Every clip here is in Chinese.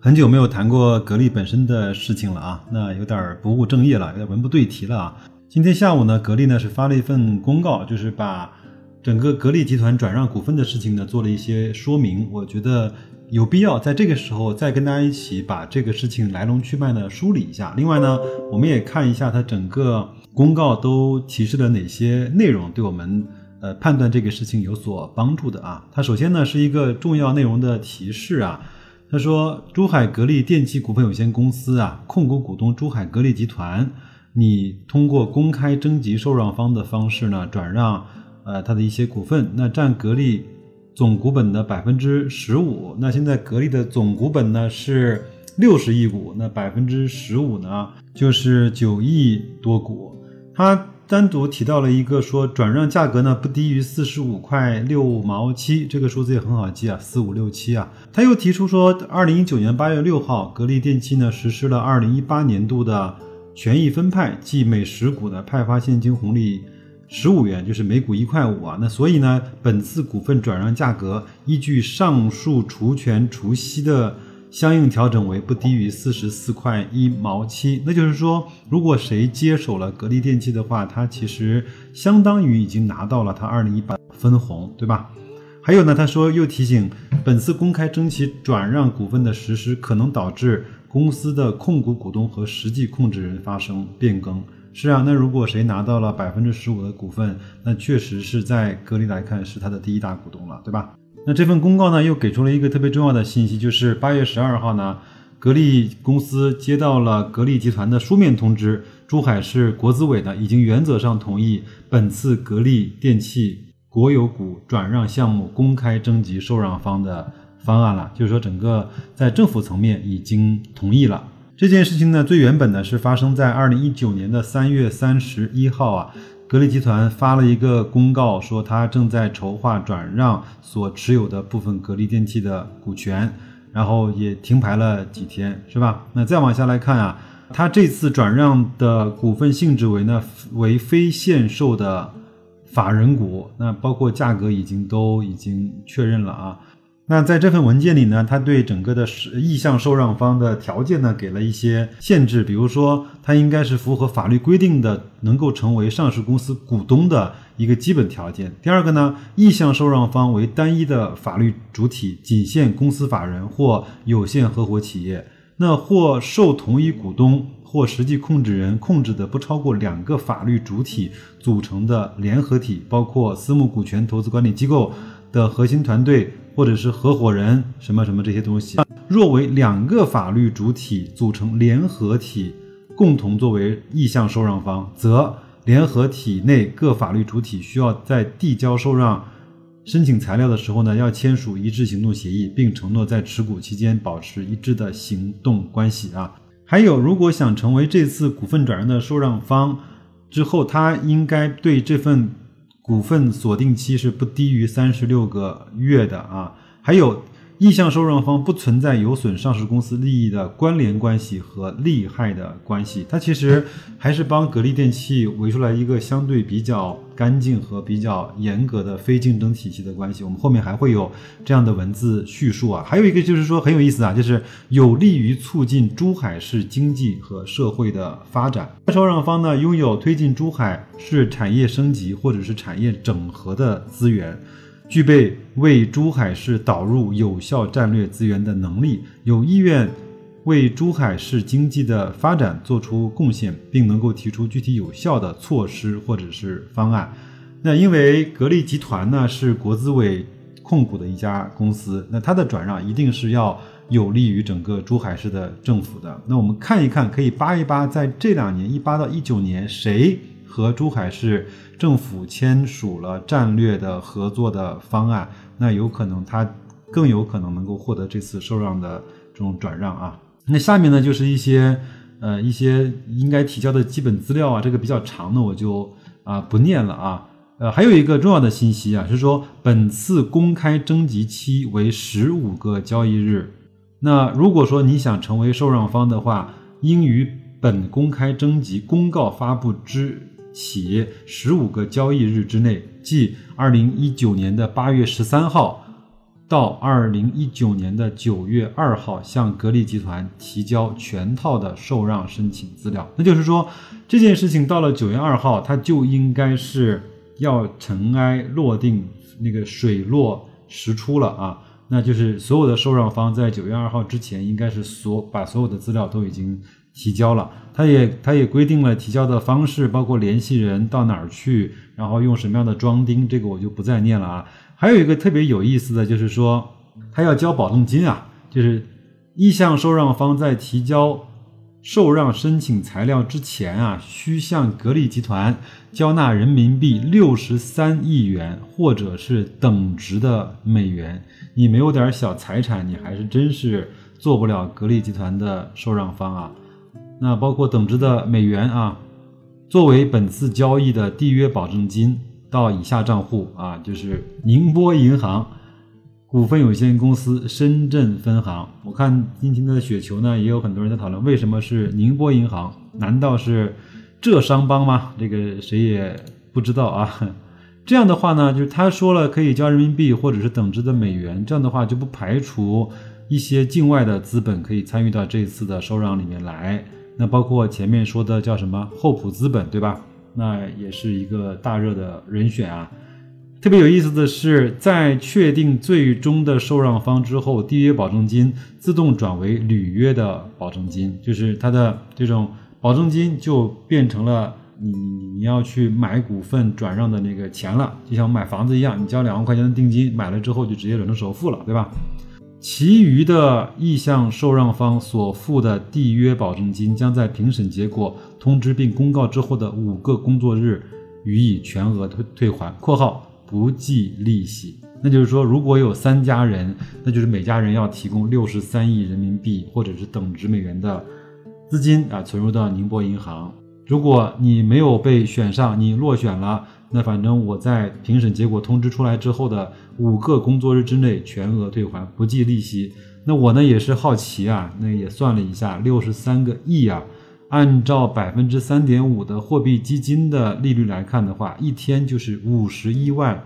很久没有谈过格力本身的事情了啊，那有点不务正业了，有点文不对题了啊。今天下午呢，格力呢是发了一份公告，就是把整个格力集团转让股份的事情呢做了一些说明。我觉得有必要在这个时候再跟大家一起把这个事情来龙去脉呢梳理一下。另外呢，我们也看一下它整个公告都提示了哪些内容，对我们呃判断这个事情有所帮助的啊。它首先呢是一个重要内容的提示啊，他说珠海格力电器股份有限公司啊控股股东珠海格力集团。你通过公开征集受让方的方式呢，转让呃它的一些股份，那占格力总股本的百分之十五。那现在格力的总股本呢是六十亿股，那百分之十五呢就是九亿多股。他单独提到了一个说转让价格呢不低于四十五块六毛七，这个数字也很好记啊，四五六七啊。他又提出说，二零一九年八月六号，格力电器呢实施了二零一八年度的。权益分派，即每十股的派发现金红利十五元，就是每股一块五啊。那所以呢，本次股份转让价格依据上述除权除息的相应调整为不低于四十四块一毛七。那就是说，如果谁接手了格力电器的话，它其实相当于已经拿到了它二零一八分红，对吧？还有呢，他说又提醒，本次公开征集转让股份的实施可能导致。公司的控股股东和实际控制人发生变更，是啊，那如果谁拿到了百分之十五的股份，那确实是在格力来看是他的第一大股东了，对吧？那这份公告呢，又给出了一个特别重要的信息，就是八月十二号呢，格力公司接到了格力集团的书面通知，珠海市国资委呢已经原则上同意本次格力电器国有股转让项目公开征集受让方的。方案了，就是说整个在政府层面已经同意了这件事情呢。最原本呢是发生在二零一九年的三月三十一号啊，格力集团发了一个公告，说他正在筹划转让所持有的部分格力电器的股权，然后也停牌了几天，是吧？那再往下来看啊，他这次转让的股份性质为呢为非限售的法人股，那包括价格已经都已经确认了啊。那在这份文件里呢，他对整个的意向受让方的条件呢给了一些限制，比如说他应该是符合法律规定的，能够成为上市公司股东的一个基本条件。第二个呢，意向受让方为单一的法律主体，仅限公司法人或有限合伙企业，那或受同一股东或实际控制人控制的不超过两个法律主体组成的联合体，包括私募股权投资管理机构的核心团队。或者是合伙人什么什么这些东西，若为两个法律主体组成联合体，共同作为意向受让方，则联合体内各法律主体需要在递交受让申请材料的时候呢，要签署一致行动协议，并承诺在持股期间保持一致的行动关系啊。还有，如果想成为这次股份转让的受让方之后，他应该对这份。股份锁定期是不低于三十六个月的啊，还有。意向受让方不存在有损上市公司利益的关联关系和利害的关系，它其实还是帮格力电器围出来一个相对比较干净和比较严格的非竞争体系的关系。我们后面还会有这样的文字叙述啊。还有一个就是说很有意思啊，就是有利于促进珠海市经济和社会的发展。受让方呢，拥有推进珠海市产业升级或者是产业整合的资源。具备为珠海市导入有效战略资源的能力，有意愿为珠海市经济的发展做出贡献，并能够提出具体有效的措施或者是方案。那因为格力集团呢是国资委控股的一家公司，那它的转让一定是要有利于整个珠海市的政府的。那我们看一看，可以扒一扒，在这两年一八到一九年，谁和珠海市？政府签署了战略的合作的方案，那有可能他更有可能能够获得这次受让的这种转让啊。那下面呢就是一些呃一些应该提交的基本资料啊，这个比较长的我就啊不念了啊。呃，还有一个重要的信息啊，是说本次公开征集期为十五个交易日。那如果说你想成为受让方的话，应于本公开征集公告发布之起十五个交易日之内，即二零一九年的八月十三号到二零一九年的九月二号，向格力集团提交全套的受让申请资料。那就是说，这件事情到了九月二号，它就应该是要尘埃落定，那个水落石出了啊。那就是所有的受让方在九月二号之前，应该是所把所有的资料都已经提交了。他也他也规定了提交的方式，包括联系人到哪儿去，然后用什么样的装订，这个我就不再念了啊。还有一个特别有意思的就是说，他要交保证金啊，就是意向受让方在提交。受让申请材料之前啊，需向格力集团交纳人民币六十三亿元，或者是等值的美元。你没有点小财产，你还是真是做不了格力集团的受让方啊。那包括等值的美元啊，作为本次交易的缔约保证金，到以下账户啊，就是宁波银行。股份有限公司深圳分行，我看今天的雪球呢，也有很多人在讨论为什么是宁波银行？难道是浙商帮吗？这个谁也不知道啊。这样的话呢，就是他说了可以交人民币或者是等值的美元，这样的话就不排除一些境外的资本可以参与到这次的收让里面来。那包括前面说的叫什么厚普资本，对吧？那也是一个大热的人选啊。特别有意思的是，在确定最终的受让方之后，缔约保证金自动转为履约的保证金，就是它的这种保证金就变成了你你你要去买股份转让的那个钱了，就像买房子一样，你交两万块钱的定金，买了之后就直接转成首付了，对吧？其余的意向受让方所付的缔约保证金，将在评审结果通知并公告之后的五个工作日予以全额退退还（括号）。不计利息，那就是说，如果有三家人，那就是每家人要提供六十三亿人民币或者是等值美元的资金啊，存入到宁波银行。如果你没有被选上，你落选了，那反正我在评审结果通知出来之后的五个工作日之内全额退还，不计利息。那我呢也是好奇啊，那也算了一下，六十三个亿啊。按照百分之三点五的货币基金的利率来看的话，一天就是五十一万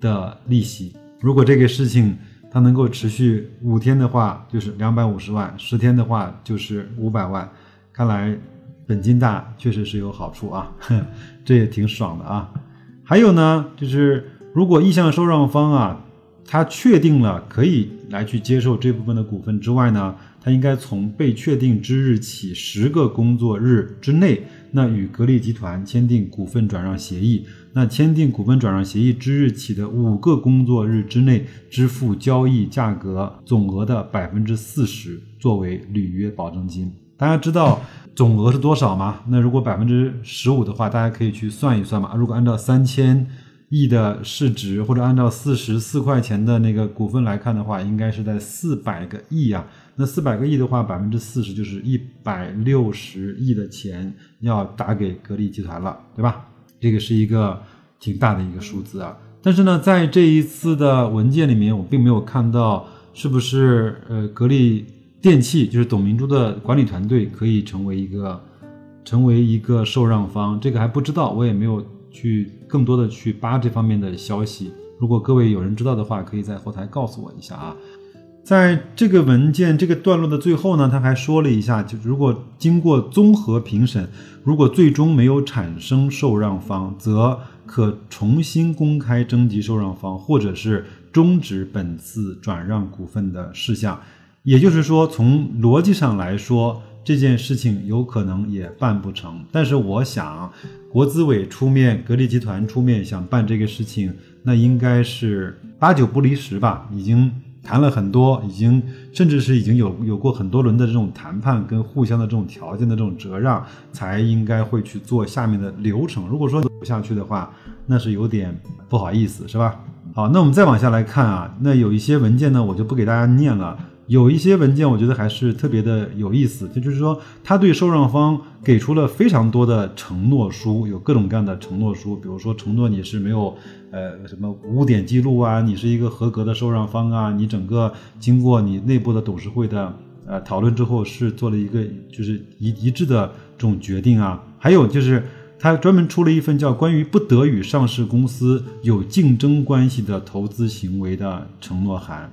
的利息。如果这个事情它能够持续五天的话，就是两百五十万；十天的话就是五百万。看来本金大确实是有好处啊，这也挺爽的啊。还有呢，就是如果意向受让方啊，他确定了可以来去接受这部分的股份之外呢。他应该从被确定之日起十个工作日之内，那与格力集团签订股份转让协议。那签订股份转让协议之日起的五个工作日之内，支付交易价格总额的百分之四十作为履约保证金。大家知道总额是多少吗？那如果百分之十五的话，大家可以去算一算嘛。如果按照三千亿的市值，或者按照四十四块钱的那个股份来看的话，应该是在四百个亿啊。那四百个亿的话，百分之四十就是一百六十亿的钱要打给格力集团了，对吧？这个是一个挺大的一个数字啊。但是呢，在这一次的文件里面，我并没有看到是不是呃格力电器就是董明珠的管理团队可以成为一个成为一个受让方，这个还不知道，我也没有去更多的去扒这方面的消息。如果各位有人知道的话，可以在后台告诉我一下啊。在这个文件这个段落的最后呢，他还说了一下，就如果经过综合评审，如果最终没有产生受让方，则可重新公开征集受让方，或者是终止本次转让股份的事项。也就是说，从逻辑上来说，这件事情有可能也办不成。但是我想，国资委出面，格力集团出面想办这个事情，那应该是八九不离十吧，已经。谈了很多，已经甚至是已经有有过很多轮的这种谈判，跟互相的这种条件的这种折让，才应该会去做下面的流程。如果说走不下去的话，那是有点不好意思，是吧？好，那我们再往下来看啊，那有一些文件呢，我就不给大家念了。有一些文件我觉得还是特别的有意思，这就是说他对受让方给出了非常多的承诺书，有各种各样的承诺书，比如说承诺你是没有呃什么污点记录啊，你是一个合格的受让方啊，你整个经过你内部的董事会的呃讨论之后是做了一个就是一一致的这种决定啊，还有就是他专门出了一份叫关于不得与上市公司有竞争关系的投资行为的承诺函。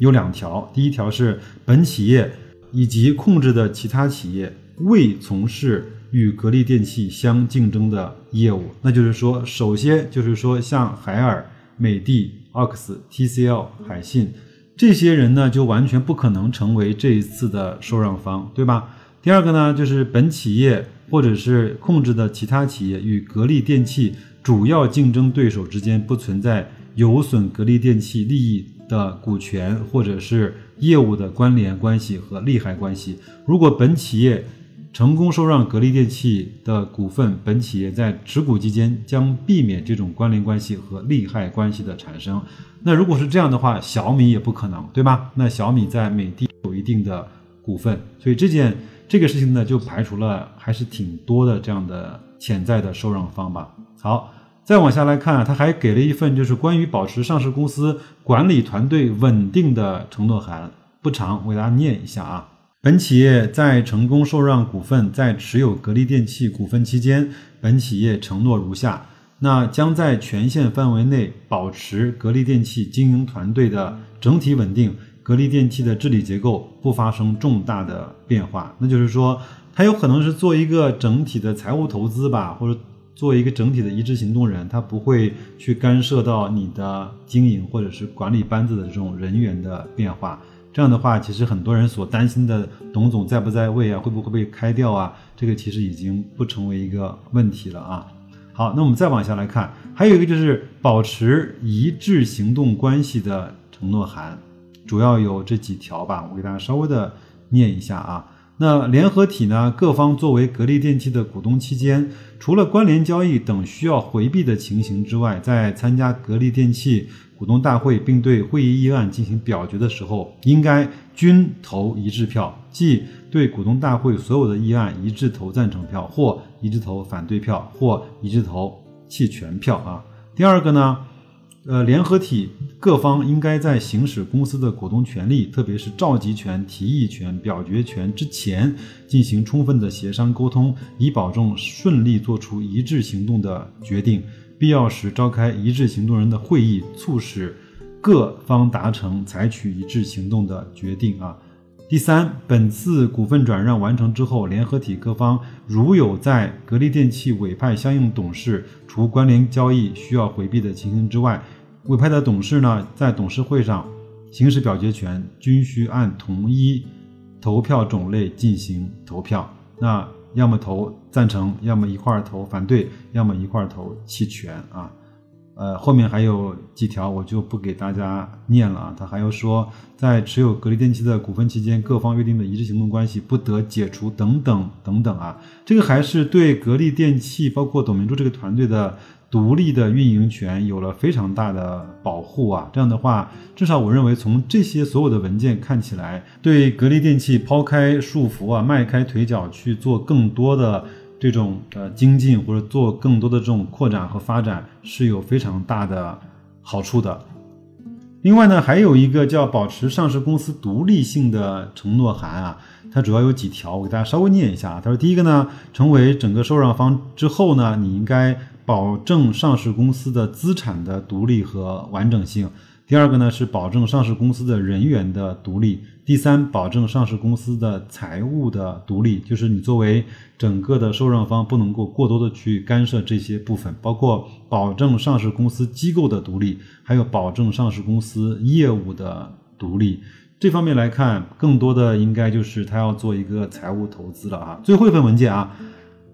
有两条，第一条是本企业以及控制的其他企业未从事与格力电器相竞争的业务，那就是说，首先就是说，像海尔、美的、奥克斯、TCL、海信这些人呢，就完全不可能成为这一次的受让方，对吧？第二个呢，就是本企业或者是控制的其他企业与格力电器主要竞争对手之间不存在有损格力电器利益。的股权或者是业务的关联关系和利害关系。如果本企业成功收让格力电器的股份，本企业在持股期间将避免这种关联关系和利害关系的产生。那如果是这样的话，小米也不可能，对吧？那小米在美的有一定的股份，所以这件这个事情呢，就排除了还是挺多的这样的潜在的受让方吧。好。再往下来看，他还给了一份就是关于保持上市公司管理团队稳定的承诺函，不长，我给大家念一下啊。本企业在成功受让股份，在持有格力电器股份期间，本企业承诺如下：那将在权限范围内保持格力电器经营团队的整体稳定，格力电器的治理结构不发生重大的变化。那就是说，它有可能是做一个整体的财务投资吧，或者。作为一个整体的一致行动人，他不会去干涉到你的经营或者是管理班子的这种人员的变化。这样的话，其实很多人所担心的董总在不在位啊，会不会被开掉啊，这个其实已经不成为一个问题了啊。好，那我们再往下来看，还有一个就是保持一致行动关系的承诺函，主要有这几条吧，我给大家稍微的念一下啊。那联合体呢？各方作为格力电器的股东期间，除了关联交易等需要回避的情形之外，在参加格力电器股东大会并对会议议案进行表决的时候，应该均投一致票，即对股东大会所有的议案一致投赞成票，或一致投反对票，或一致投弃权票啊。第二个呢？呃，联合体各方应该在行使公司的股东权利，特别是召集权、提议权、表决权之前，进行充分的协商沟通，以保证顺利做出一致行动的决定。必要时召开一致行动人的会议，促使各方达成采取一致行动的决定。啊。第三，本次股份转让完成之后，联合体各方如有在格力电器委派相应董事，除关联交易需要回避的情形之外，委派的董事呢，在董事会上行使表决权，均需按同一投票种类进行投票。那要么投赞成，要么一块儿投反对，要么一块儿投弃权啊。呃，后面还有几条，我就不给大家念了啊。他还要说，在持有格力电器的股份期间，各方约定的一致行动关系不得解除等等等等啊。这个还是对格力电器，包括董明珠这个团队的独立的运营权有了非常大的保护啊。这样的话，至少我认为从这些所有的文件看起来，对格力电器抛开束缚啊，迈开腿脚去做更多的。这种呃精进或者做更多的这种扩展和发展是有非常大的好处的。另外呢，还有一个叫保持上市公司独立性的承诺函啊，它主要有几条，我给大家稍微念一下。他说，第一个呢，成为整个受让方之后呢，你应该保证上市公司的资产的独立和完整性。第二个呢是保证上市公司的人员的独立，第三，保证上市公司的财务的独立，就是你作为整个的受让方不能够过多的去干涉这些部分，包括保证上市公司机构的独立，还有保证上市公司业务的独立。这方面来看，更多的应该就是他要做一个财务投资了啊。最后一份文件啊，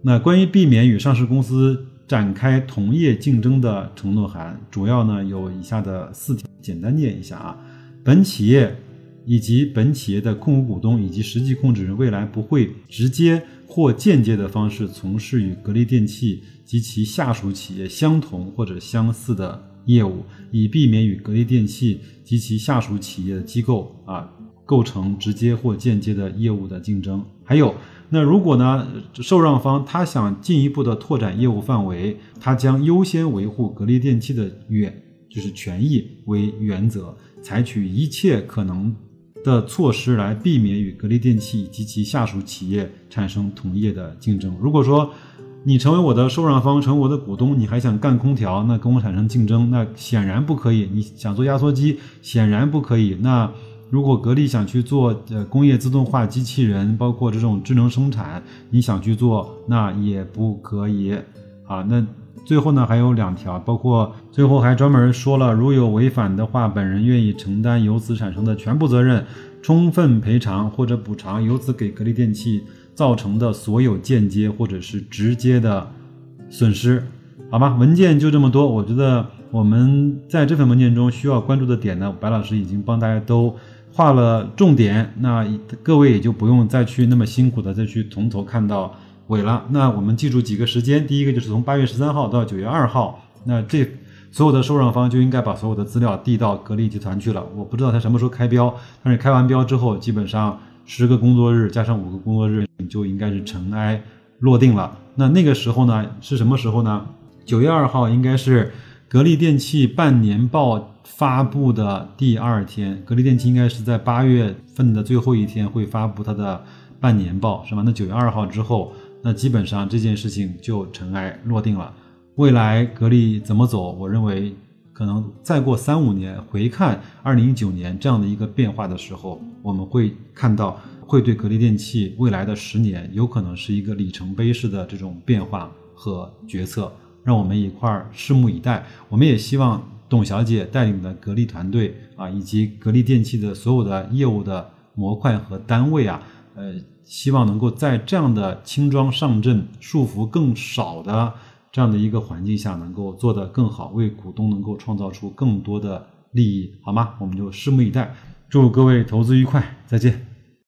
那关于避免与上市公司。展开同业竞争的承诺函，主要呢有以下的四条，简单念一下啊。本企业以及本企业的控股股东以及实际控制人，未来不会直接或间接的方式从事与格力电器及其下属企业相同或者相似的业务，以避免与格力电器及其下属企业的机构啊。构成直接或间接的业务的竞争。还有，那如果呢，受让方他想进一步的拓展业务范围，他将优先维护格力电器的远就是权益为原则，采取一切可能的措施来避免与格力电器及其下属企业产生同业的竞争。如果说你成为我的受让方，成为我的股东，你还想干空调，那跟我产生竞争，那显然不可以。你想做压缩机，显然不可以。那如果格力想去做呃工业自动化机器人，包括这种智能生产，你想去做，那也不可以啊。那最后呢，还有两条，包括最后还专门说了，如有违反的话，本人愿意承担由此产生的全部责任，充分赔偿或者补偿由此给格力电器。造成的所有间接或者是直接的损失，好吧，文件就这么多。我觉得我们在这份文件中需要关注的点呢，白老师已经帮大家都画了重点，那各位也就不用再去那么辛苦的再去从头看到尾了。那我们记住几个时间，第一个就是从八月十三号到九月二号，那这所有的受让方就应该把所有的资料递到格力集团去了。我不知道他什么时候开标，但是开完标之后，基本上。十个工作日加上五个工作日，你就应该是尘埃落定了。那那个时候呢，是什么时候呢？九月二号应该是格力电器半年报发布的第二天。格力电器应该是在八月份的最后一天会发布它的半年报，是吧？那九月二号之后，那基本上这件事情就尘埃落定了。未来格力怎么走？我认为。可能再过三五年回看二零一九年这样的一个变化的时候，我们会看到会对格力电器未来的十年有可能是一个里程碑式的这种变化和决策，让我们一块儿拭目以待。我们也希望董小姐带领的格力团队啊，以及格力电器的所有的业务的模块和单位啊，呃，希望能够在这样的轻装上阵、束缚更少的。这样的一个环境下，能够做得更好，为股东能够创造出更多的利益，好吗？我们就拭目以待。祝各位投资愉快，再见。